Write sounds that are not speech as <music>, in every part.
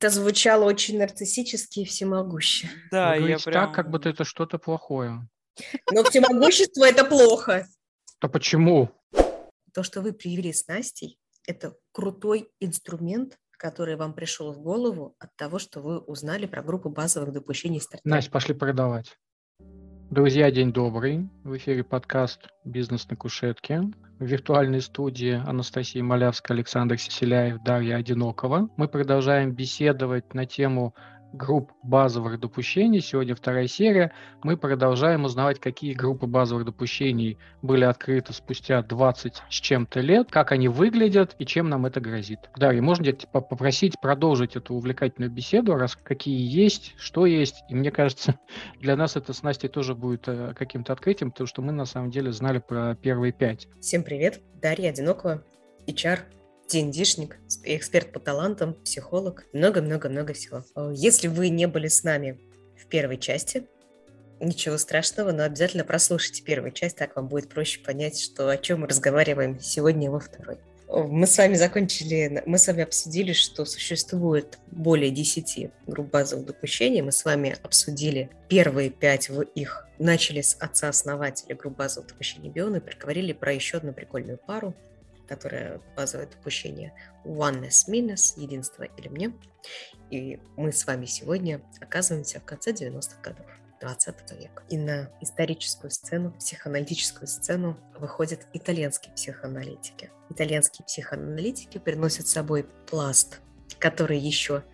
Это звучало очень нарциссически и всемогуще. Да, Вы я говорите прям... так, как будто это что-то плохое. Но всемогущество – это плохо. Да почему? То, что вы привели с Настей, это крутой инструмент, который вам пришел в голову от того, что вы узнали про группу базовых допущений стартапа. Настя, пошли продавать. Друзья, день добрый. В эфире подкаст «Бизнес на кушетке». В виртуальной студии Анастасия Малявская, Александр Сиселяев, Дарья Одинокова. Мы продолжаем беседовать на тему групп базовых допущений. Сегодня вторая серия. Мы продолжаем узнавать, какие группы базовых допущений были открыты спустя 20 с чем-то лет, как они выглядят и чем нам это грозит. Дарья, можно тебя типа, попросить продолжить эту увлекательную беседу, раз какие есть, что есть. И мне кажется, <laughs> для нас это с Настей тоже будет э, каким-то открытием, потому что мы на самом деле знали про первые пять. Всем привет, Дарья Одинокова, HR, ДНДшник, эксперт по талантам, психолог, много-много-много всего. Если вы не были с нами в первой части, ничего страшного, но обязательно прослушайте первую часть, так вам будет проще понять, что, о чем мы разговариваем сегодня во второй. Мы с вами закончили, мы с вами обсудили, что существует более 10 групп базовых допущений. Мы с вами обсудили первые пять в их. Начали с отца-основателя групп базовых допущений Биона и проговорили про еще одну прикольную пару, которое базовое допущение oneness minus, единство или мне. И мы с вами сегодня оказываемся в конце 90-х годов 20 века. И на историческую сцену, психоаналитическую сцену выходят итальянские психоаналитики. Итальянские психоаналитики приносят с собой пласт, который еще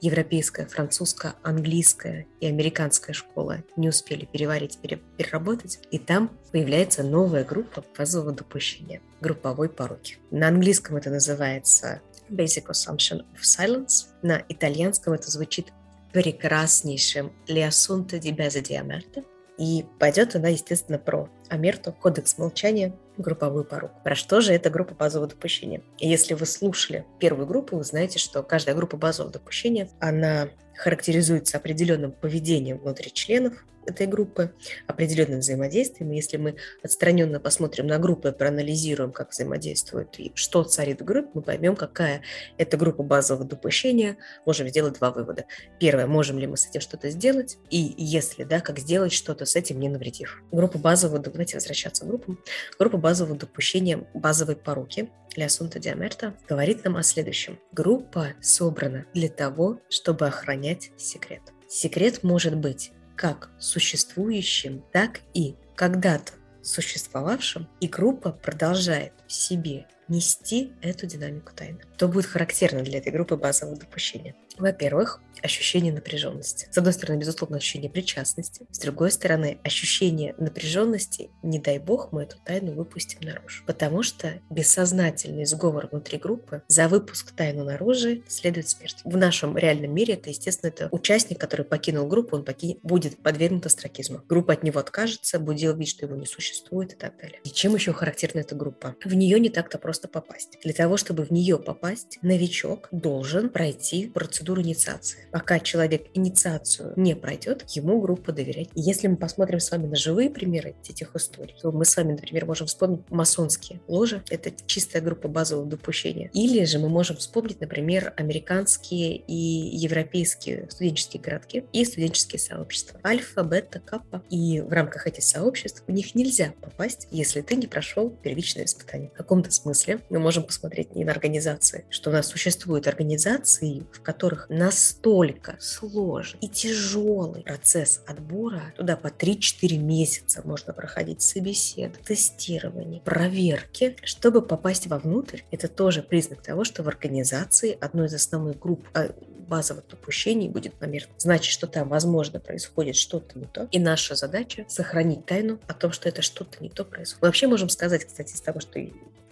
европейская, французская, английская и американская школа не успели переварить, переработать, и там появляется новая группа базового допущения, групповой пороки. На английском это называется Basic Assumption of Silence, на итальянском это звучит прекраснейшим «L'assunto di base di Amerta», и пойдет она, естественно, про Амерту, кодекс молчания, групповую поруку. Про что же эта группа базового допущения? И если вы слушали первую группу, вы знаете, что каждая группа базового допущения, она характеризуется определенным поведением внутри членов этой группы, определенным взаимодействием. Если мы отстраненно посмотрим на группы, проанализируем, как взаимодействуют и что царит в группе, мы поймем, какая это группа базового допущения. Можем сделать два вывода. Первое, можем ли мы с этим что-то сделать? И если да, как сделать что-то с этим, не навредив. Группа базового, давайте возвращаться к группам. Группа базового допущения базовой поруки для Асунта Диамерта говорит нам о следующем. Группа собрана для того, чтобы охранять секрет. Секрет может быть как существующим, так и когда-то существовавшим, и группа продолжает в себе нести эту динамику тайны. Что будет характерно для этой группы базового допущения? Во-первых, ощущение напряженности. С одной стороны, безусловно, ощущение причастности. С другой стороны, ощущение напряженности, не дай бог, мы эту тайну выпустим наружу. Потому что бессознательный сговор внутри группы за выпуск тайны наружу следует смерть. В нашем реальном мире это, естественно, это участник, который покинул группу, он поки... будет подвергнут астракизму. Группа от него откажется, будет делать вид, что его не существует и так далее. И чем еще характерна эта группа? В нее не так-то просто попасть. Для того, чтобы в нее попасть, новичок должен пройти процедуру инициации пока человек инициацию не пройдет, ему группа доверять. Если мы посмотрим с вами на живые примеры этих историй, то мы с вами, например, можем вспомнить масонские ложи. Это чистая группа базового допущения. Или же мы можем вспомнить, например, американские и европейские студенческие городки и студенческие сообщества. Альфа, бета, каппа. И в рамках этих сообществ в них нельзя попасть, если ты не прошел первичное испытание. В каком-то смысле мы можем посмотреть не на организации, что у нас существуют организации, в которых настолько настолько сложный и тяжелый процесс отбора. Туда по 3-4 месяца можно проходить собесед, тестирование, проверки, чтобы попасть вовнутрь. Это тоже признак того, что в организации одной из основных групп а, базовых допущений будет намер. Значит, что там, возможно, происходит что-то не то. И наша задача сохранить тайну о том, что это что-то не то происходит. Мы вообще можем сказать, кстати, из того, что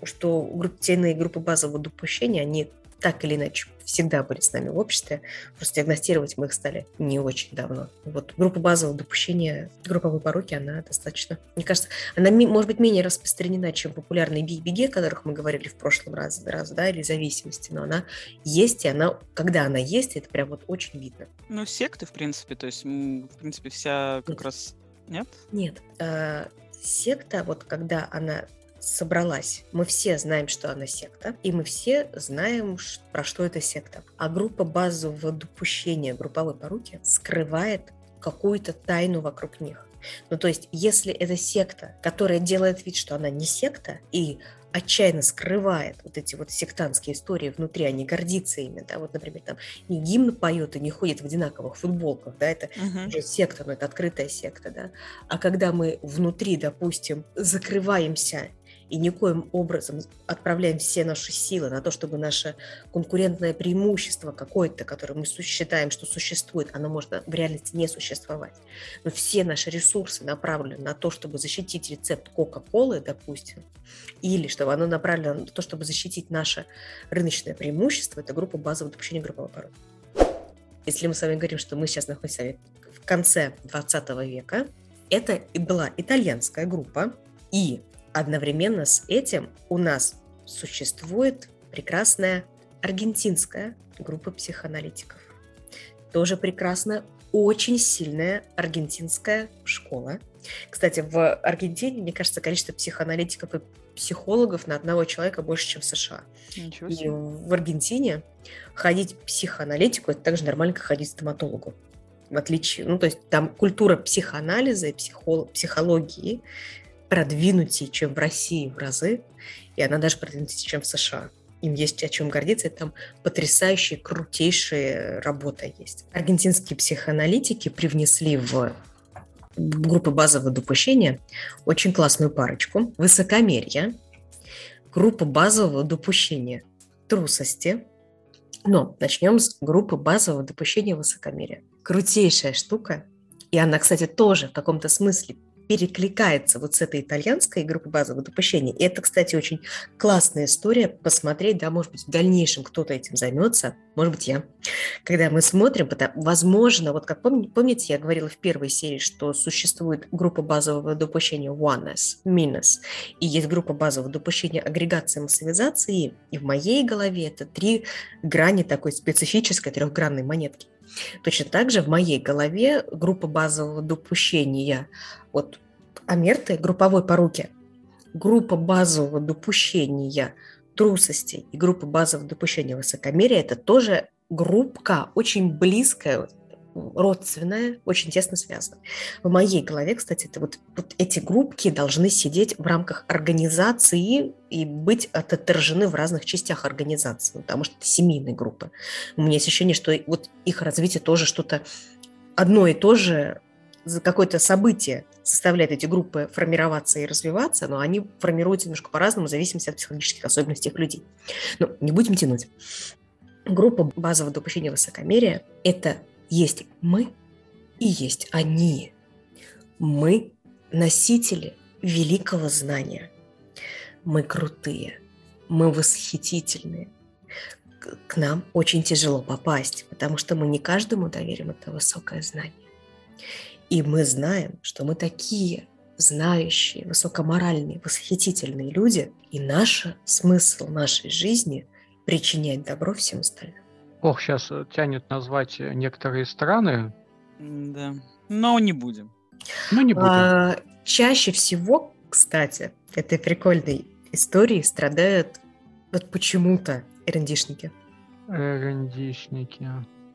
что групп, те иные группы базового допущения, они так или иначе всегда были с нами в обществе. Просто диагностировать мы их стали не очень давно. Вот группа базового допущения, групповой пороки, она достаточно, мне кажется, она может быть менее распространена, чем популярные биг-биги, о которых мы говорили в прошлом раз, раз, да, или зависимости, но она есть, и она, когда она есть, это прям вот очень видно. Ну, секты, в принципе, то есть, в принципе, вся как Нет. раз... Нет? Нет. Э, секта, вот когда она собралась. Мы все знаем, что она секта, и мы все знаем, про что эта секта. А группа базового допущения групповой поруки скрывает какую-то тайну вокруг них. Ну, то есть, если это секта, которая делает вид, что она не секта, и отчаянно скрывает вот эти вот сектантские истории внутри, а не гордится ими, да, вот, например, там не гимн поет и не ходит в одинаковых футболках, да, это uh-huh. уже секта, но это открытая секта, да, а когда мы внутри, допустим, закрываемся и никоим образом отправляем все наши силы на то, чтобы наше конкурентное преимущество какое-то, которое мы считаем, что существует, оно может в реальности не существовать. Но все наши ресурсы направлены на то, чтобы защитить рецепт Кока-Колы, допустим, или чтобы оно направлено на то, чтобы защитить наше рыночное преимущество, это группа базового допущения группового оборота. Если мы с вами говорим, что мы сейчас находимся в конце 20 века, это была итальянская группа, и Одновременно с этим у нас существует прекрасная аргентинская группа психоаналитиков. Тоже прекрасная, очень сильная аргентинская школа. Кстати, в Аргентине, мне кажется, количество психоаналитиков и психологов на одного человека больше, чем в США. И в Аргентине ходить к психоаналитику это так же нормально, как ходить к стоматологу. В отличие, ну, то есть там культура психоанализа и психо, психологии продвинутее, чем в России в разы, и она даже продвинутее, чем в США. Им есть о чем гордиться, там потрясающая, крутейшая работа есть. Аргентинские психоаналитики привнесли в группы базового допущения очень классную парочку. Высокомерие, группа базового допущения трусости. Но начнем с группы базового допущения высокомерия. Крутейшая штука, и она, кстати, тоже в каком-то смысле перекликается вот с этой итальянской группой базового допущения. И это, кстати, очень классная история посмотреть, да, может быть, в дальнейшем кто-то этим займется, может быть, я. Когда мы смотрим, потому, возможно, вот как помните, помните, я говорила в первой серии, что существует группа базового допущения oneness, minus, и есть группа базового допущения агрегации массовизации, и в моей голове это три грани такой специфической трехгранной монетки. Точно так же в моей голове группа базового допущения от Амерты, групповой поруки, группа базового допущения трусости и группа базового допущения высокомерия – это тоже группка очень близкая родственная, очень тесно связана. В моей голове, кстати, это вот, вот эти группки должны сидеть в рамках организации и быть отторжены в разных частях организации, потому что это семейные группы. У меня есть ощущение, что вот их развитие тоже что-то одно и то же за какое-то событие заставляет эти группы формироваться и развиваться, но они формируются немножко по-разному, в зависимости от психологических особенностей людей. Но не будем тянуть. Группа базового допущения высокомерия – это есть мы и есть они. Мы – носители великого знания. Мы крутые, мы восхитительные. К нам очень тяжело попасть, потому что мы не каждому доверим это высокое знание. И мы знаем, что мы такие знающие, высокоморальные, восхитительные люди, и наш смысл нашей жизни – причинять добро всем остальным. Ох, сейчас э, тянет назвать э, некоторые страны. Да, но не будем. Ну, не будем. А, чаще всего, кстати, этой прикольной истории страдают вот почему-то РНДшники. РНДшники.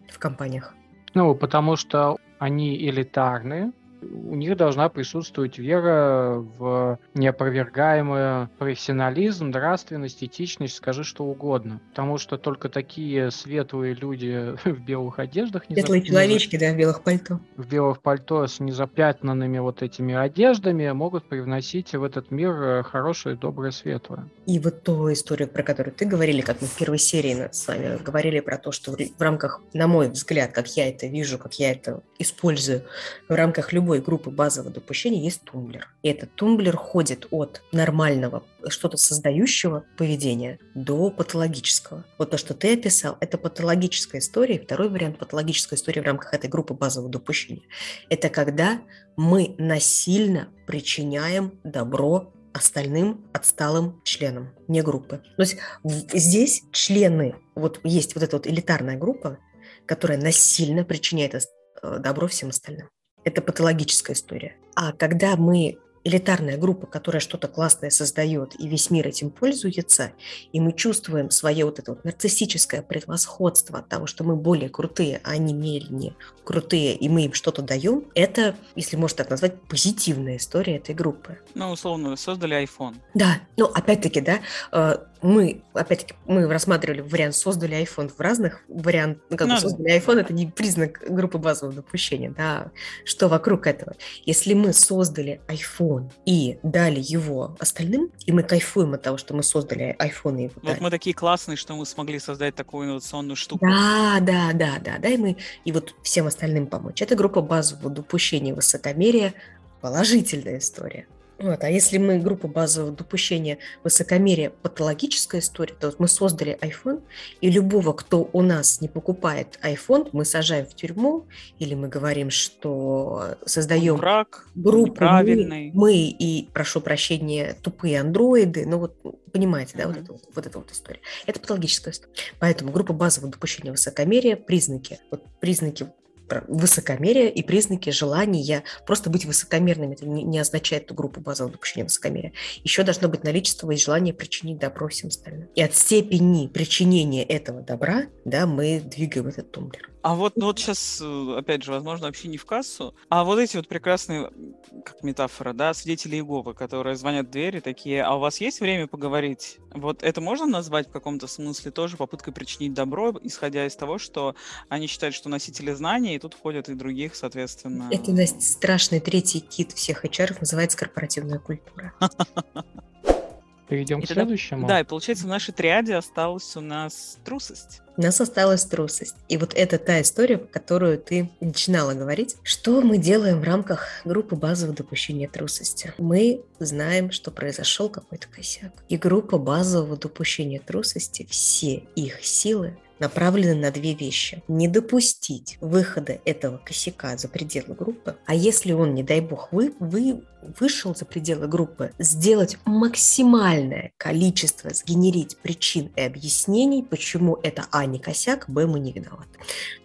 В компаниях. Ну, потому что они элитарные, у них должна присутствовать вера в неопровергаемый профессионализм, нравственность, этичность, скажи что угодно. Потому что только такие светлые люди <laughs> в белых одеждах... Светлые зап... человечки, да, в белых пальто. В белых пальто с незапятнанными вот этими одеждами могут привносить в этот мир э, хорошее, доброе, светлое. И вот ту историю, про которую ты говорили, как мы в первой серии с вами говорили про то, что в рамках, на мой взгляд, как я это вижу, как я это использую, в рамках любой любой группы базового допущения есть тумблер. И этот тумблер ходит от нормального, что-то создающего поведения до патологического. Вот то, что ты описал, это патологическая история. Второй вариант патологической истории в рамках этой группы базового допущения – это когда мы насильно причиняем добро остальным отсталым членам, не группы. То есть здесь члены, вот есть вот эта вот элитарная группа, которая насильно причиняет э, добро всем остальным. Это патологическая история. А когда мы элитарная группа, которая что-то классное создает, и весь мир этим пользуется, и мы чувствуем свое вот это вот нарциссическое превосходство от того, что мы более крутые, а они менее крутые, и мы им что-то даем, это, если можно так назвать, позитивная история этой группы. Ну, условно, создали iPhone. Да, ну, опять-таки, да, э, мы, опять-таки, мы рассматривали вариант, создали iPhone в разных вариантах, ну, как ну, создали iPhone, это не признак группы базового допущения, да, что вокруг этого. Если мы создали iPhone и дали его остальным, и мы кайфуем от того, что мы создали iPhone и его Вот мы такие классные, что мы смогли создать такую инновационную штуку. Да, да, да, да, да, и мы, и вот всем остальным помочь. Это группа базового допущения высокомерия, положительная история. Вот. А если мы группа базового допущения высокомерия патологическая история, то вот мы создали iPhone, и любого, кто у нас не покупает iPhone, мы сажаем в тюрьму, или мы говорим, что создаем Враг, группу мы, мы и, прошу прощения, тупые андроиды, ну вот понимаете, да, mm-hmm. вот, это, вот эта вот история. Это патологическая история. Поэтому группа базового допущения высокомерия, признаки, вот признаки высокомерие и признаки желания просто быть высокомерными. Это не, означает эту группу базового допущения высокомерия. Еще должно быть наличествовать желание причинить добро всем остальным. И от степени причинения этого добра да, мы двигаем этот тумблер. А вот, ну вот сейчас, э, опять же, возможно, вообще не в кассу, а вот эти вот прекрасные, как метафора, да, свидетели Иеговы, которые звонят в двери, такие, а у вас есть время поговорить? Вот это можно назвать в каком-то смысле тоже попыткой причинить добро, исходя из того, что они считают, что носители знаний, и тут входят и других, соответственно. Это, Настя, страшный третий кит всех HR называется корпоративная культура. <laughs> Перейдем к следующему. Да, и получается в нашей триаде осталась у нас трусость. У нас осталась трусость. И вот это та история, которую ты начинала говорить. Что мы делаем в рамках группы базового допущения трусости? Мы знаем, что произошел какой-то косяк. И группа базового допущения трусости, все их силы направлены на две вещи. Не допустить выхода этого косяка за пределы группы, а если он, не дай бог, вы, вы вышел за пределы группы, сделать максимальное количество, сгенерить причин и объяснений, почему это А не косяк, Б мы не виноваты.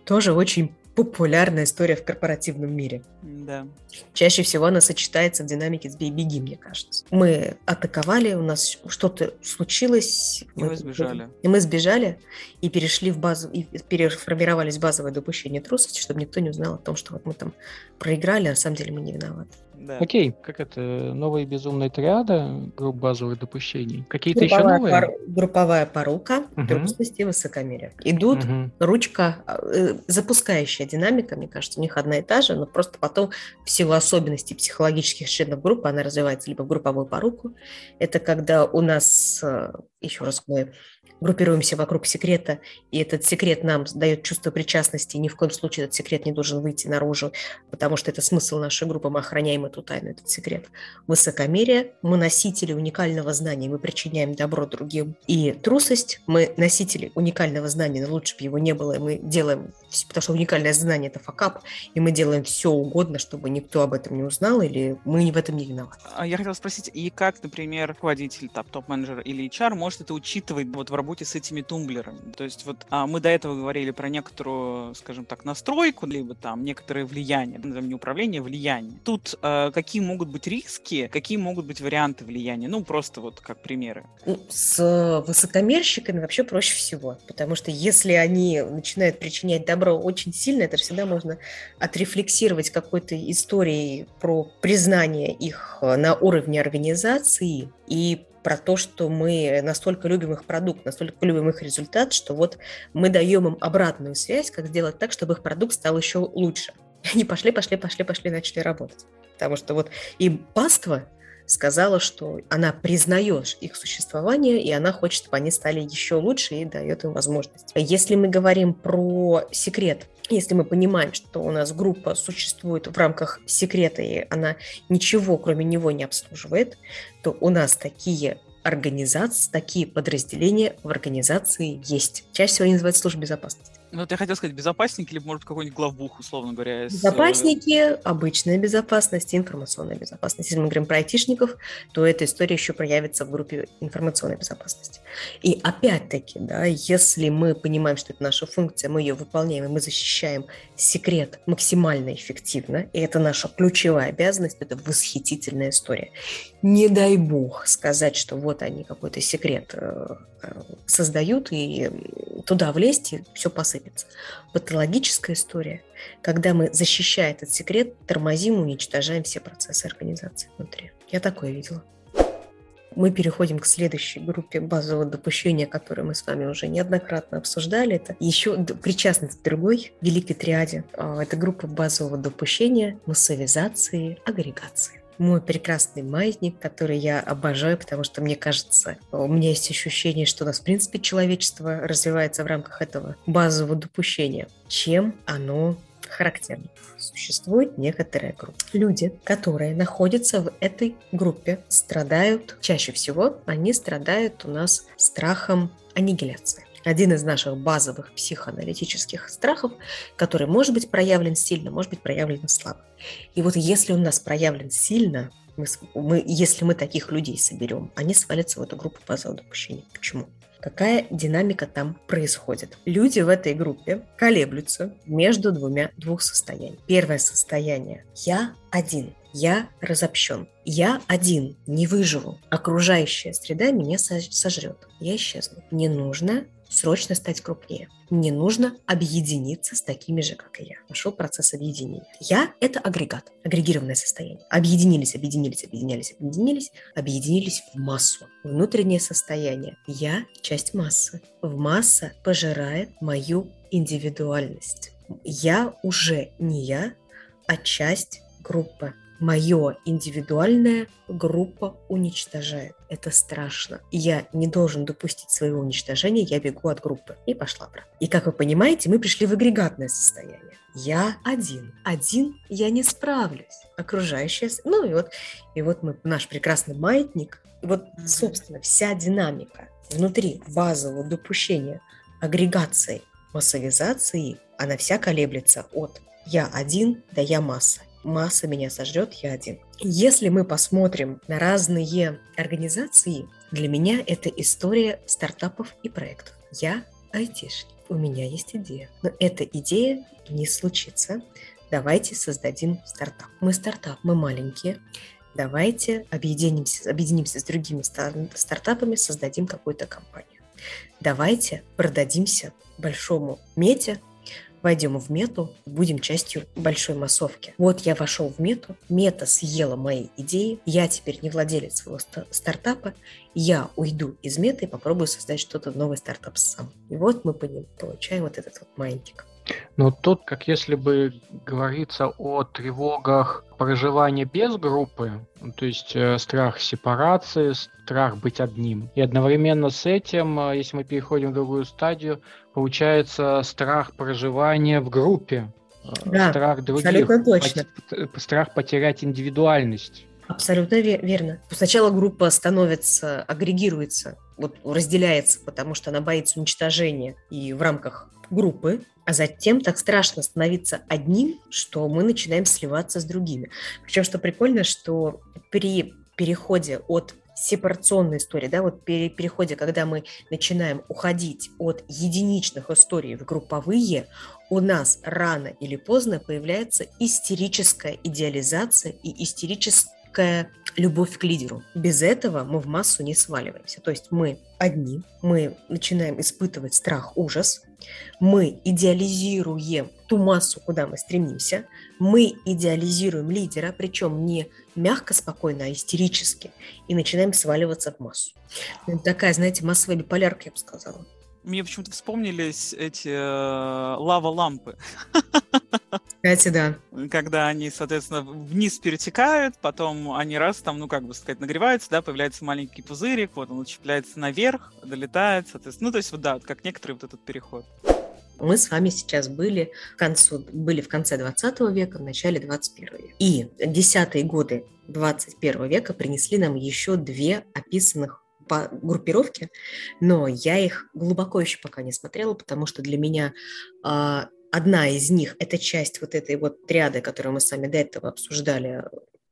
Тоже очень популярная история в корпоративном мире. Да. Чаще всего она сочетается в динамике с бей-беги, мне кажется. Мы атаковали, у нас что-то случилось. И мы сбежали. И мы сбежали, и перешли в базу, и переформировались базовое допущение трусости, чтобы никто не узнал о том, что вот мы там проиграли, а на самом деле мы не виноваты. Да. Окей, как это, новые безумные триада, групп базовых допущений. Какие-то еще новые? Пор, групповая порука, угу. трусость и высокомерие. Идут, угу. ручка, э, запускающая динамика, мне кажется, у них одна и та же, но просто потом в силу особенностей психологических членов группы она развивается либо в групповую поруку. Это когда у нас, э, еще раз мы группируемся вокруг секрета, и этот секрет нам дает чувство причастности, ни в коем случае этот секрет не должен выйти наружу, потому что это смысл нашей группы, мы охраняем эту тайну, этот секрет. Высокомерие, мы носители уникального знания, мы причиняем добро другим. И трусость, мы носители уникального знания, но лучше бы его не было, и мы делаем, потому что уникальное знание – это факап, и мы делаем все угодно, чтобы никто об этом не узнал, или мы в этом не виноваты. А я хотела спросить, и как, например, руководитель, топ-менеджер или HR может это учитывать вот в работе работе с этими тумблерами. То есть вот а, мы до этого говорили про некоторую, скажем так, настройку, либо там некоторое влияние, назовем не управление, влияние. Тут а, какие могут быть риски, какие могут быть варианты влияния? Ну, просто вот как примеры. Ну, с высокомерщиками вообще проще всего, потому что если они начинают причинять добро очень сильно, это всегда можно отрефлексировать какой-то историей про признание их на уровне организации и про то, что мы настолько любим их продукт, настолько любим их результат, что вот мы даем им обратную связь, как сделать так, чтобы их продукт стал еще лучше. И они пошли, пошли, пошли, пошли, начали работать. Потому что вот им паства сказала, что она признает их существование, и она хочет, чтобы они стали еще лучше и дает им возможность. Если мы говорим про секрет, если мы понимаем, что у нас группа существует в рамках секрета, и она ничего кроме него не обслуживает, то у нас такие организации, такие подразделения в организации есть. Чаще всего они называются службы безопасности. Ну, вот я хотел сказать безопасники, или, может, какой-нибудь главбух, условно говоря. Из... Безопасники, обычная безопасность, информационная безопасность. Если мы говорим про айтишников, то эта история еще проявится в группе информационной безопасности. И опять-таки, да, если мы понимаем, что это наша функция, мы ее выполняем, и мы защищаем секрет максимально эффективно, и это наша ключевая обязанность, это восхитительная история. Не дай бог сказать, что вот они какой-то секрет э, э, создают, и туда влезть, и все посыпется. Патологическая история, когда мы, защищая этот секрет, тормозим, уничтожаем все процессы организации внутри. Я такое видела. Мы переходим к следующей группе базового допущения, которую мы с вами уже неоднократно обсуждали. Это еще причастность к другой великой триаде. А, это группа базового допущения, массовизации, агрегации мой прекрасный маятник, который я обожаю, потому что мне кажется, у меня есть ощущение, что у нас, в принципе, человечество развивается в рамках этого базового допущения. Чем оно характерно? Существует некоторая группа. Люди, которые находятся в этой группе, страдают, чаще всего они страдают у нас страхом аннигиляции один из наших базовых психоаналитических страхов, который может быть проявлен сильно, может быть проявлен слабо. И вот если он у нас проявлен сильно, мы, мы, если мы таких людей соберем, они свалятся в эту группу базового допущения. Почему? Какая динамика там происходит? Люди в этой группе колеблются между двумя двух состояниями. Первое состояние – я один, я разобщен. Я один, не выживу. Окружающая среда меня сожрет. Я исчезну. Не нужно срочно стать крупнее. Мне нужно объединиться с такими же, как и я. Пошел процесс объединения. Я – это агрегат, агрегированное состояние. Объединились, объединились, объединялись, объединились, объединились в массу. Внутреннее состояние. Я – часть массы. В масса пожирает мою индивидуальность. Я уже не я, а часть группы мое индивидуальная группа уничтожает. Это страшно. Я не должен допустить своего уничтожения, я бегу от группы. И пошла обратно. И как вы понимаете, мы пришли в агрегатное состояние. Я один. Один я не справлюсь. Окружающая... Ну и вот, и вот мы, наш прекрасный маятник. И вот, собственно, вся динамика внутри базового допущения агрегации, массовизации, она вся колеблется от я один до я масса масса меня сожрет, я один. Если мы посмотрим на разные организации, для меня это история стартапов и проектов. Я айтишник, у меня есть идея, но эта идея не случится. Давайте создадим стартап. Мы стартап, мы маленькие, давайте объединимся, объединимся с другими стартапами, создадим какую-то компанию. Давайте продадимся большому мете, войдем в мету, будем частью большой массовки. Вот я вошел в мету, мета съела мои идеи, я теперь не владелец своего стартапа, я уйду из меты и попробую создать что-то новый стартап сам. И вот мы получаем вот этот вот майнтик. Но тут, как если бы говорится о тревогах проживания без группы, то есть э, страх сепарации, страх быть одним. И одновременно с этим, э, если мы переходим в другую стадию, получается страх проживания в группе, э, да, страх других, точно. страх потерять индивидуальность. Абсолютно верно. Сначала группа становится, агрегируется, вот разделяется, потому что она боится уничтожения. И в рамках группы а затем так страшно становиться одним, что мы начинаем сливаться с другими. Причем, что прикольно, что при переходе от сепарационной истории, да, вот при переходе, когда мы начинаем уходить от единичных историй в групповые, у нас рано или поздно появляется истерическая идеализация и истерическая любовь к лидеру. Без этого мы в массу не сваливаемся. То есть мы одни, мы начинаем испытывать страх, ужас, мы идеализируем ту массу, куда мы стремимся, мы идеализируем лидера, причем не мягко, спокойно, а истерически, и начинаем сваливаться в массу. Это такая, знаете, массовая биполярка, я бы сказала. Мне почему-то вспомнились эти э, лава-лампы. <laughs> Кстати, да. Когда они, соответственно, вниз перетекают, потом они раз там, ну, как бы сказать, нагреваются, да, появляется маленький пузырик, вот он цепляется наверх, долетает, соответственно. Ну, то есть, вот, да, как некоторый вот этот переход. Мы с вами сейчас были, к концу, были в конце 20 века, в начале 21 века. И десятые годы 21 века принесли нам еще две описанных по группировке, но я их глубоко еще пока не смотрела, потому что для меня э, одна из них – это часть вот этой вот триады, которую мы сами до этого обсуждали,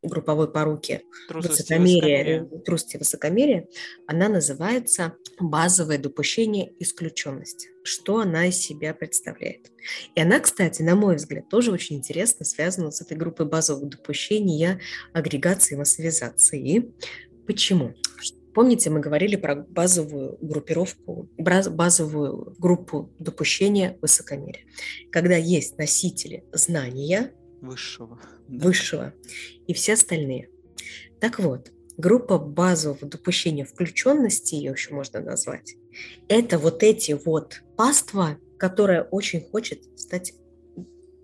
групповой поруки, высокомерие, высокомерие. трусость и высокомерие, она называется базовое допущение исключенности. Что она из себя представляет? И она, кстати, на мой взгляд, тоже очень интересно связана с этой группой базовых допущения агрегации и массовизации. Почему? Помните, мы говорили про базовую группировку, базовую группу допущения высокомерия. Когда есть носители знания, высшего, высшего и все остальные. Так вот, группа базового допущения включенности, ее еще можно назвать, это вот эти вот паства, которая очень хочет стать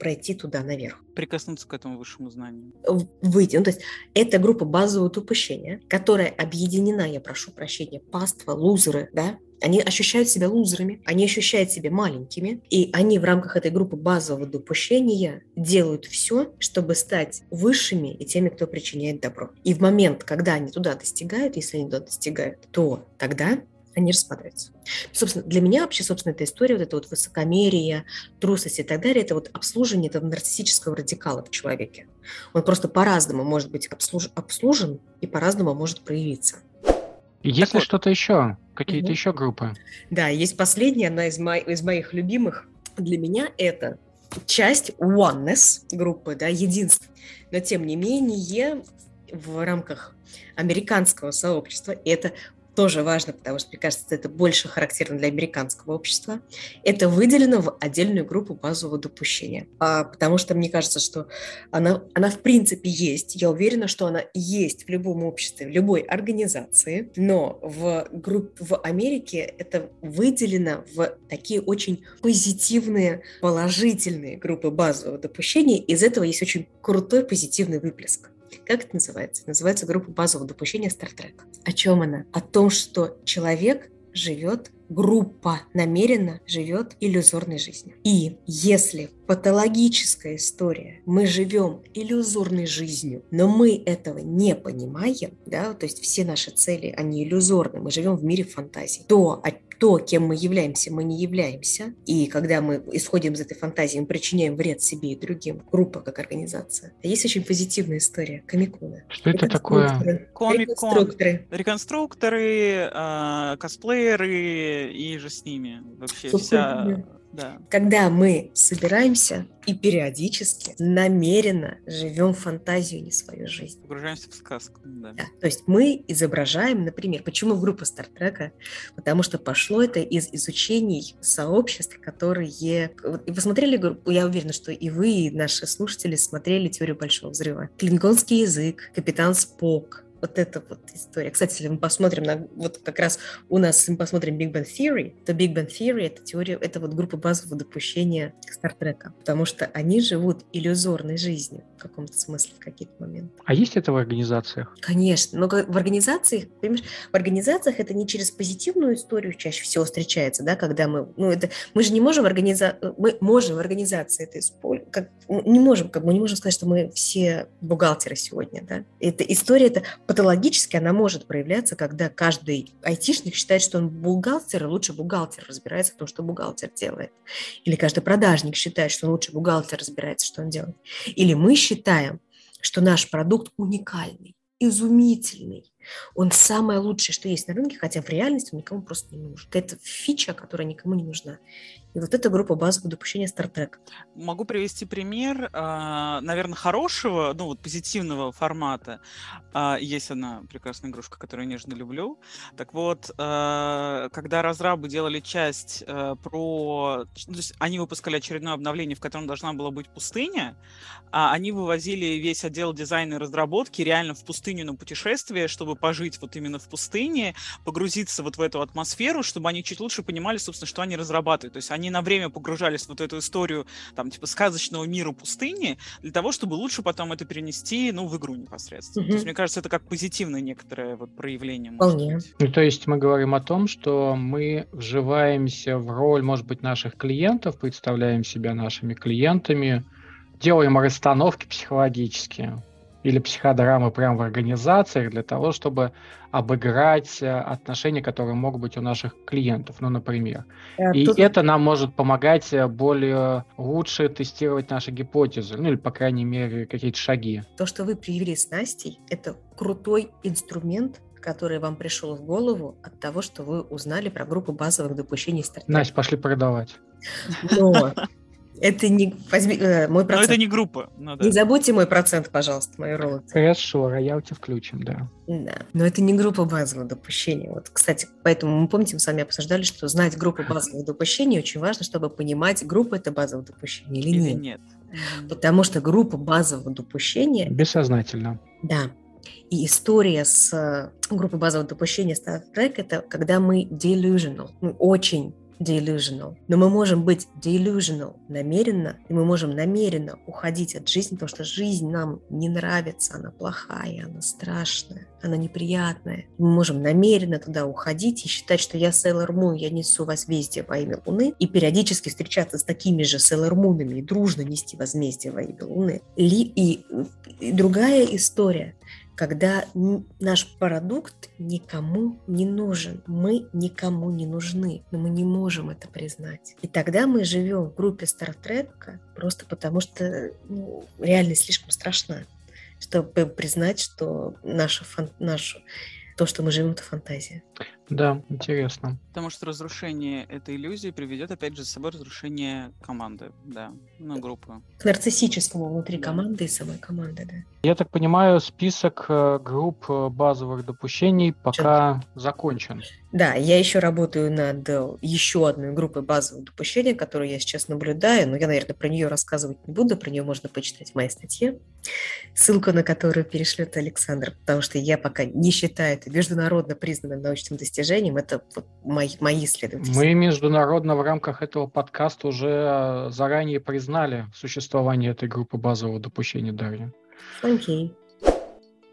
пройти туда наверх. Прикоснуться к этому высшему знанию. Выйти. Ну, то есть это группа базового допущения, которая объединена, я прошу прощения, паства, лузеры, да, они ощущают себя лузерами, они ощущают себя маленькими, и они в рамках этой группы базового допущения делают все, чтобы стать высшими и теми, кто причиняет добро. И в момент, когда они туда достигают, если они туда достигают, то тогда они распадаются. Собственно, для меня вообще, собственно, эта история, вот это вот высокомерие, трусость и так далее, это вот обслуживание этого нарциссического радикала в человеке. Он просто по-разному может быть обслуж... обслужен и по-разному может проявиться. Есть ли вот. что-то еще? Какие-то угу. еще группы? Да, есть последняя, одна из, мо... из моих любимых. Для меня это часть oneness группы, да, единств. Но тем не менее в рамках американского сообщества это тоже важно, потому что, мне кажется, это больше характерно для американского общества, это выделено в отдельную группу базового допущения. А, потому что мне кажется, что она, она в принципе есть. Я уверена, что она есть в любом обществе, в любой организации, но в, групп, в Америке это выделено в такие очень позитивные, положительные группы базового допущения. Из этого есть очень крутой позитивный выплеск. Как это называется? Называется группа базового допущения Стартрек. О чем она? О том, что человек живет группа намеренно живет иллюзорной жизнью. И если патологическая история, мы живем иллюзорной жизнью, но мы этого не понимаем, да, то есть все наши цели, они иллюзорны, мы живем в мире фантазий, то то, кем мы являемся, мы не являемся. И когда мы исходим из этой фантазии, мы причиняем вред себе и другим, группа как организация. Есть очень позитивная история Комикуна. Что это такое? Реконструкторы. Реконструкторы, э, косплееры и же с ними. Вообще Супер. вся да. Когда мы собираемся и периодически намеренно живем фантазию, не свою жизнь. Погружаемся в сказку. Да. Да. То есть мы изображаем, например, почему группа Стартрека? Потому что пошло это из изучений сообществ, которые... Вы смотрели группу, я уверена, что и вы, и наши слушатели смотрели «Теорию Большого Взрыва». Клингонский язык, Капитан Спок, вот эта вот история. Кстати, если мы посмотрим на, вот как раз у нас, если мы посмотрим Big Bang Theory, то Big Bang Theory — это теория, это вот группа базового допущения Стартрека, потому что они живут иллюзорной жизнью в каком-то смысле в какие-то моменты. А есть это в организациях? Конечно, но в организациях, понимаешь, в организациях это не через позитивную историю чаще всего встречается, да, когда мы, ну это, мы же не можем организа, мы можем в организации это использовать, как, не можем, как мы не можем сказать, что мы все бухгалтеры сегодня, да. Это история, это патологически она может проявляться, когда каждый айтишник считает, что он бухгалтер, и лучше бухгалтер разбирается в том, что бухгалтер делает. Или каждый продажник считает, что лучше бухгалтер разбирается, что он делает. Или мы считаем, что наш продукт уникальный, изумительный, он самое лучшее, что есть на рынке, хотя в реальности он никому просто не нужен. Это фича, которая никому не нужна. И вот эта группа базового допущения StarTrack. Могу привести пример, а, наверное, хорошего, ну вот позитивного формата. А, есть одна прекрасная игрушка, которую я нежно люблю. Так вот, а, когда разрабы делали часть про... Ну, то есть они выпускали очередное обновление, в котором должна была быть пустыня, они вывозили весь отдел дизайна и разработки реально в пустыню на путешествие, чтобы пожить вот именно в пустыне, погрузиться вот в эту атмосферу, чтобы они чуть лучше понимали, собственно, что они разрабатывают. То есть они они на время погружались в вот эту историю, там, типа, сказочного мира пустыни, для того, чтобы лучше потом это перенести, ну, в игру непосредственно. Mm-hmm. То есть, мне кажется, это как позитивное некоторое вот проявление. Вполне. Ну, то есть мы говорим о том, что мы вживаемся в роль, может быть, наших клиентов, представляем себя нашими клиентами, делаем расстановки психологические, или психодрамы прямо в организациях для того, чтобы обыграть э, отношения, которые могут быть у наших клиентов, ну, например. А, и тут... это нам может помогать э, более лучше тестировать наши гипотезы, ну или, по крайней мере, какие-то шаги. То, что вы привели с Настей, это крутой инструмент, который вам пришел в голову от того, что вы узнали про группу базовых допущений стратегии. Настя, пошли продавать. Но это не... Возьми, э, мой процент. Но это не группа. Ну, да. Не забудьте мой процент, пожалуйста, мою роллы. Хорошо, роялти включим, да. Да, но это не группа базовых допущений. Вот, кстати, поэтому мы помните, мы с вами обсуждали, что знать группу <laughs> базовых допущений очень важно, чтобы понимать, группа это базовых допущений или, или нет. нет. Потому что группа базового допущения... Бессознательно. Да, и история с э, группой базового допущения Star Trek – это когда мы delusional, мы очень delusional. Но мы можем быть delusional намеренно, и мы можем намеренно уходить от жизни, потому что жизнь нам не нравится, она плохая, она страшная, она неприятная. Мы можем намеренно туда уходить и считать, что я Sailor Moon, я несу возмездие во имя Луны, и периодически встречаться с такими же Sailor Moon'ами и дружно нести возмездие во имя Луны. Ли, и, и другая история – когда наш продукт никому не нужен, мы никому не нужны, но мы не можем это признать. И тогда мы живем в группе Стартрека просто потому, что ну, реальность слишком страшна, чтобы признать, что наша, наша то, что мы живем, это фантазия. Да, интересно. Потому что разрушение этой иллюзии приведет, опять же, с собой разрушение команды, да, ну, группы. К нарциссическому внутри да. команды и самой команды, да. Я так понимаю, список э, групп э, базовых допущений пока Чё? закончен. Да, я еще работаю над э, еще одной группой базовых допущений, которую я сейчас наблюдаю, но я, наверное, про нее рассказывать не буду, про нее можно почитать в моей статье, ссылку на которую перешлет Александр, потому что я пока не считаю это международно признанным научным достижением, достижениям. Это вот мои, мои исследования. Мы международно в рамках этого подкаста уже э, заранее признали существование этой группы базового допущения, Дарья. Окей.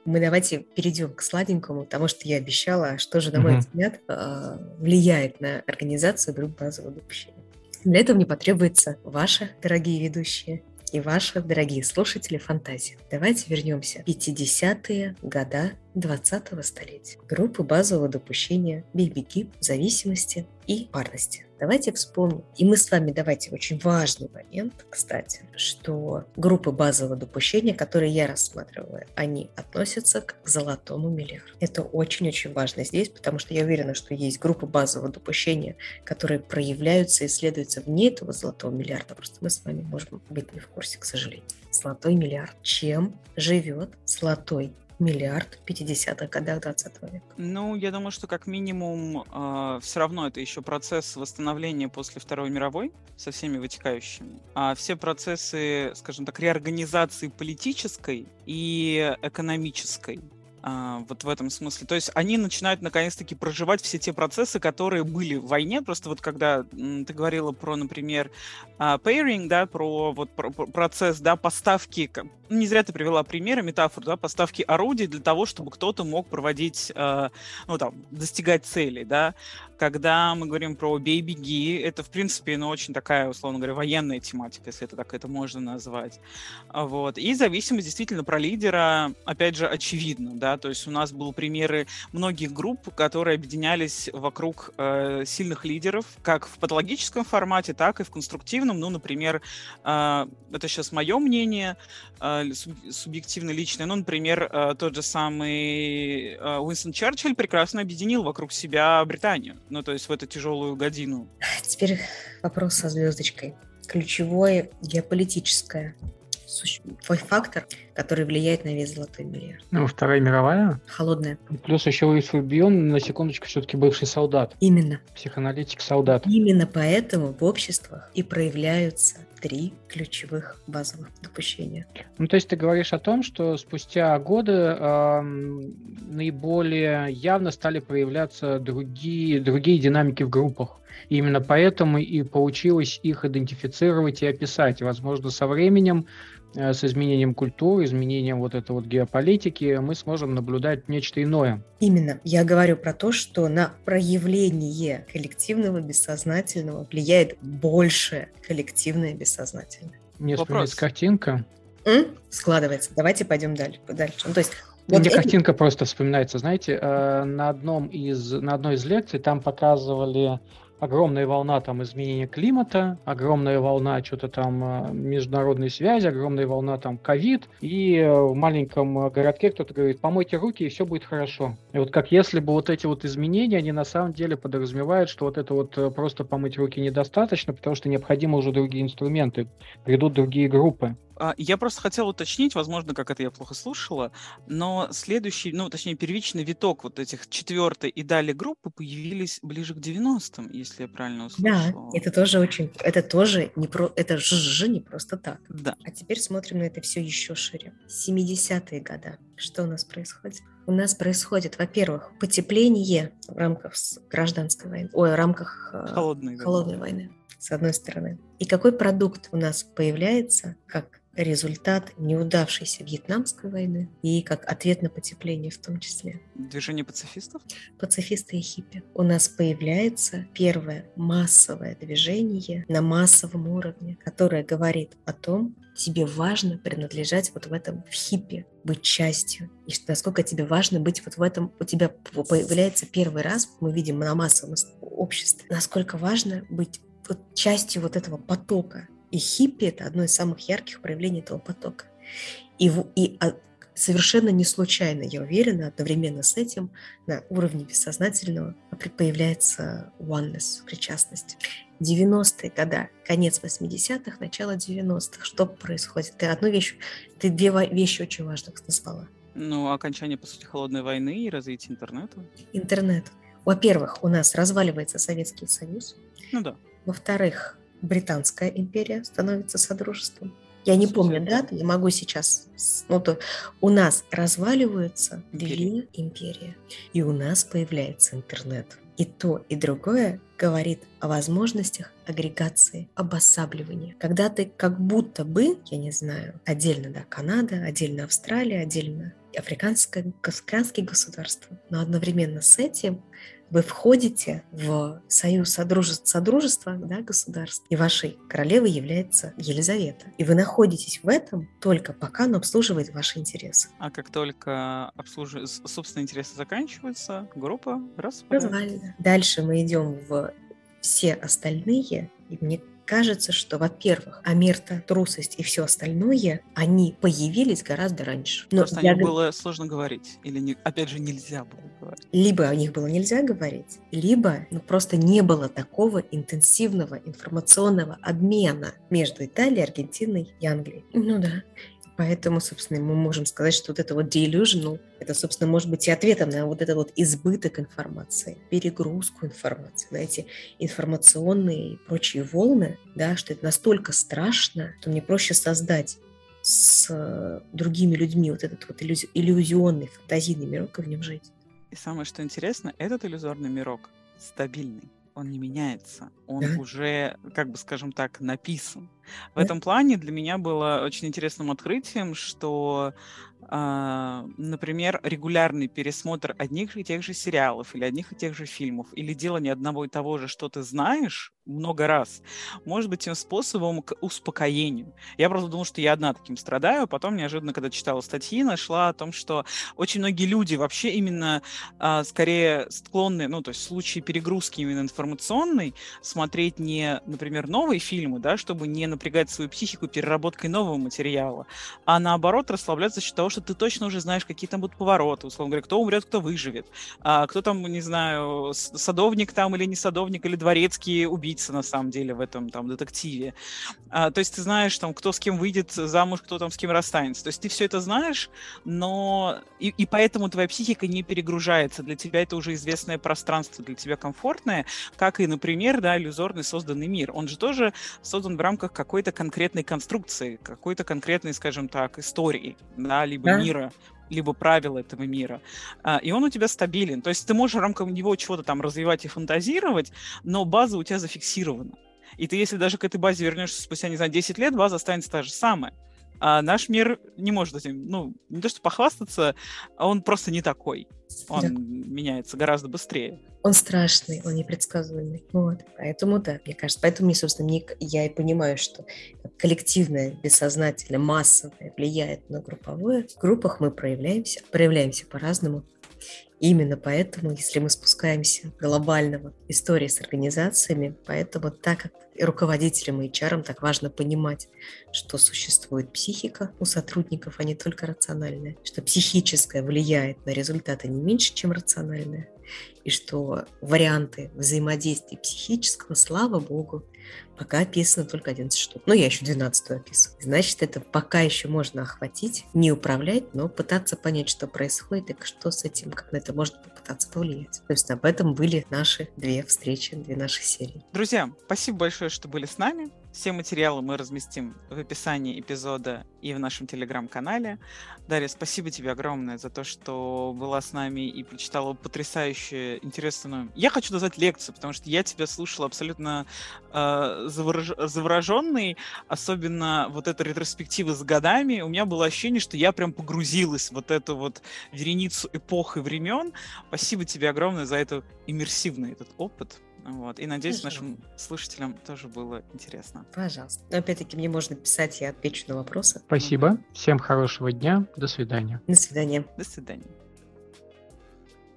Мы давайте перейдем к сладенькому, потому что я обещала, что же, на мой взгляд, э, влияет на организацию групп базового допущения. Для этого мне потребуется ваша, дорогие ведущие, и ваши, дорогие слушатели, фантазии. Давайте вернемся в 50-е года 20-го столетия. Группы базового допущения BBG, зависимости и парности. Давайте вспомним. И мы с вами давайте очень важный момент, кстати, что группы базового допущения, которые я рассматриваю, они относятся к золотому миллиарду. Это очень-очень важно здесь, потому что я уверена, что есть группы базового допущения, которые проявляются и исследуются вне этого золотого миллиарда. Просто мы с вами можем быть не в курсе, к сожалению. Золотой миллиард. Чем живет золотой миллиард в 50-х годах 20 века? Ну, я думаю, что как минимум э, а, все равно это еще процесс восстановления после Второй мировой со всеми вытекающими. А все процессы, скажем так, реорганизации политической и экономической а, вот в этом смысле. То есть они начинают наконец-таки проживать все те процессы, которые были в войне. Просто вот когда ты говорила про, например, а, pairing, да, про вот про, про процесс, да, поставки, не зря ты привела примеры, метафору, да, поставки орудий для того, чтобы кто-то мог проводить, э, ну там, достигать целей, да. Когда мы говорим про бей, беги, это, в принципе, ну, очень такая, условно говоря, военная тематика, если это так это можно назвать. Вот. И зависимость действительно про лидера, опять же, очевидно, да, то есть у нас был примеры многих групп, которые объединялись вокруг э, сильных лидеров, как в патологическом формате, так и в конструктивном. Ну, например, э, это сейчас мое мнение, э, субъективно личное. Ну, например, э, тот же самый э, Уинстон Черчилль прекрасно объединил вокруг себя Британию. Ну, то есть в эту тяжелую годину. Теперь вопрос со звездочкой. Ключевое геополитическое фактор, который влияет на весь золотой миллиард. Ну, Вторая мировая? Холодная. Плюс еще Луис Фабион, на секундочку, все-таки бывший солдат. Именно. Психоаналитик солдат. Именно поэтому в обществах и проявляются три ключевых базовых допущения. Ну, то есть ты говоришь о том, что спустя годы э, наиболее явно стали проявляться другие, другие динамики в группах. И именно поэтому и получилось их идентифицировать и описать. Возможно, со временем с изменением культуры, изменением вот этой вот геополитики мы сможем наблюдать нечто иное. Именно. Я говорю про то, что на проявление коллективного бессознательного влияет больше коллективное бессознательное. Мне вспоминается картинка. М? Складывается. Давайте пойдем дальше. дальше. Ну, то есть вот Мне картинка просто вспоминается, знаете, э, на одном из на одной из лекций там показывали огромная волна там изменения климата, огромная волна что-то там э, международной связи, огромная волна там ковид, и э, в маленьком э, городке кто-то говорит, помойте руки, и все будет хорошо. И вот как если бы вот эти вот изменения, они на самом деле подразумевают, что вот это вот просто помыть руки недостаточно, потому что необходимы уже другие инструменты, придут другие группы. А, я просто хотел уточнить, возможно, как это я плохо слушала, но следующий, ну, точнее, первичный виток вот этих четвертой и далее группы появились ближе к 90-м, если я правильно услышала. Да, это тоже очень, это тоже не про, это же не просто так. Да. А теперь смотрим на это все еще шире. 70-е годы. Что у нас происходит? У нас происходит, во-первых, потепление в рамках гражданской войны, ой, в рамках э, холодной, холодной войны, с одной стороны. И какой продукт у нас появляется, как результат неудавшейся Вьетнамской войны и как ответ на потепление в том числе. Движение пацифистов? Пацифисты и хиппи. У нас появляется первое массовое движение на массовом уровне, которое говорит о том, тебе важно принадлежать вот в этом в хиппи, быть частью. И что, насколько тебе важно быть вот в этом, у тебя появляется первый раз, мы видим на массовом обществе, насколько важно быть вот частью вот этого потока, и хиппи – это одно из самых ярких проявлений этого потока. И, и а, совершенно не случайно, я уверена, одновременно с этим на уровне бессознательного появляется oneness, причастность. 90-е годы, конец 80-х, начало 90-х. Что происходит? Ты одну вещь, ты две вещи очень важных назвала. Ну, окончание, по сути, холодной войны и развитие интернета. Интернет. Во-первых, у нас разваливается Советский Союз. Ну да. Во-вторых, Британская империя становится содружеством. Я не помню даты, не могу сейчас. Ну, то у нас разваливаются две империи, и у нас появляется интернет. И то, и другое говорит о возможностях агрегации, обосабливания. Когда ты как будто бы, я не знаю, отдельно, да, Канада, отдельно Австралия, отдельно африканское, африканские государства, но одновременно с этим вы входите в союз содружества, содружества да, государств, и вашей королевой является Елизавета. И вы находитесь в этом только пока она обслуживает ваши интересы. А как только обслуживает, собственные интересы заканчиваются, группа распадается. Дальше мы идем в все остальные, и мне кажется, что, во-первых, Амерта, трусость и все остальное, они появились гораздо раньше. Но Просто я... о них было сложно говорить, или, не, опять же, нельзя было говорить. Либо о них было нельзя говорить, либо ну, просто не было такого интенсивного информационного обмена между Италией, Аргентиной и Англией. Ну да. Поэтому, собственно, мы можем сказать, что вот это вот delusional, это, собственно, может быть и ответом на вот этот вот избыток информации, перегрузку информации, на эти информационные и прочие волны, да, что это настолько страшно, что мне проще создать с другими людьми вот этот вот иллюзи- иллюзионный, фантазийный мирок и в нем жить. И самое, что интересно, этот иллюзорный мирок стабильный он не меняется, он да. уже, как бы скажем так, написан. В этом плане для меня было очень интересным открытием, что а, например, регулярный пересмотр одних и тех же сериалов или одних и тех же фильмов, или делание одного и того же, что ты знаешь, много раз, может быть тем способом к успокоению. Я просто думала, что я одна таким страдаю, потом неожиданно, когда читала статьи, нашла о том, что очень многие люди вообще именно а, скорее склонны, ну, то есть в случае перегрузки именно информационной, смотреть не, например, новые фильмы, да, чтобы не напрягать свою психику переработкой нового материала, а наоборот расслабляться за счет того, что ты точно уже знаешь, какие там будут повороты, условно говоря, кто умрет, кто выживет, а, кто там, не знаю, садовник там или не садовник, или дворецкий убийца на самом деле в этом там детективе. А, то есть ты знаешь, там, кто с кем выйдет замуж, кто там с кем расстанется. То есть ты все это знаешь, но и, и поэтому твоя психика не перегружается. Для тебя это уже известное пространство, для тебя комфортное, как и, например, да, иллюзорный созданный мир. Он же тоже создан в рамках какой-то конкретной конструкции, какой-то конкретной, скажем так, истории, да, либо да. мира, либо правила этого мира. А, и он у тебя стабилен. То есть ты можешь в рамках него чего-то там развивать и фантазировать, но база у тебя зафиксирована. И ты, если даже к этой базе вернешься спустя, не знаю, 10 лет, база останется та же самая. А наш мир не может этим, ну, не то что похвастаться, а он просто не такой. Он да. меняется гораздо быстрее. Он страшный, он непредсказуемый. Вот. Поэтому, да, мне кажется, поэтому мне, собственно, мне, я и понимаю, что коллективное, бессознательное, массовое влияет на групповое. В группах мы проявляемся, проявляемся по-разному. Именно поэтому, если мы спускаемся глобального истории с организациями, поэтому так как руководителям и HR так важно понимать, что существует психика у сотрудников, а не только рациональная, что психическое влияет на результаты не меньше, чем рациональное, и что варианты взаимодействия психического, слава богу, пока описано только 11 штук. Ну, я еще 12 описываю. Значит, это пока еще можно охватить, не управлять, но пытаться понять, что происходит и что с этим, как на это можно попытаться повлиять. То есть об этом были наши две встречи, две наши серии. Друзья, спасибо большое, что были с нами. Все материалы мы разместим в описании эпизода и в нашем телеграм-канале. Дарья, спасибо тебе огромное за то, что была с нами и прочитала потрясающую, интересную... Я хочу назвать лекцию, потому что я тебя слушала абсолютно э, заворож... завороженный, особенно вот эта ретроспектива с годами. У меня было ощущение, что я прям погрузилась в вот эту вот вереницу эпох и времен. Спасибо тебе огромное за этот иммерсивный этот опыт. Вот. И надеюсь, Пожалуйста. нашим слушателям тоже было интересно. Пожалуйста. Но опять-таки мне можно писать, я отвечу на вопросы. Спасибо. Всем хорошего дня. До свидания. До свидания. До свидания.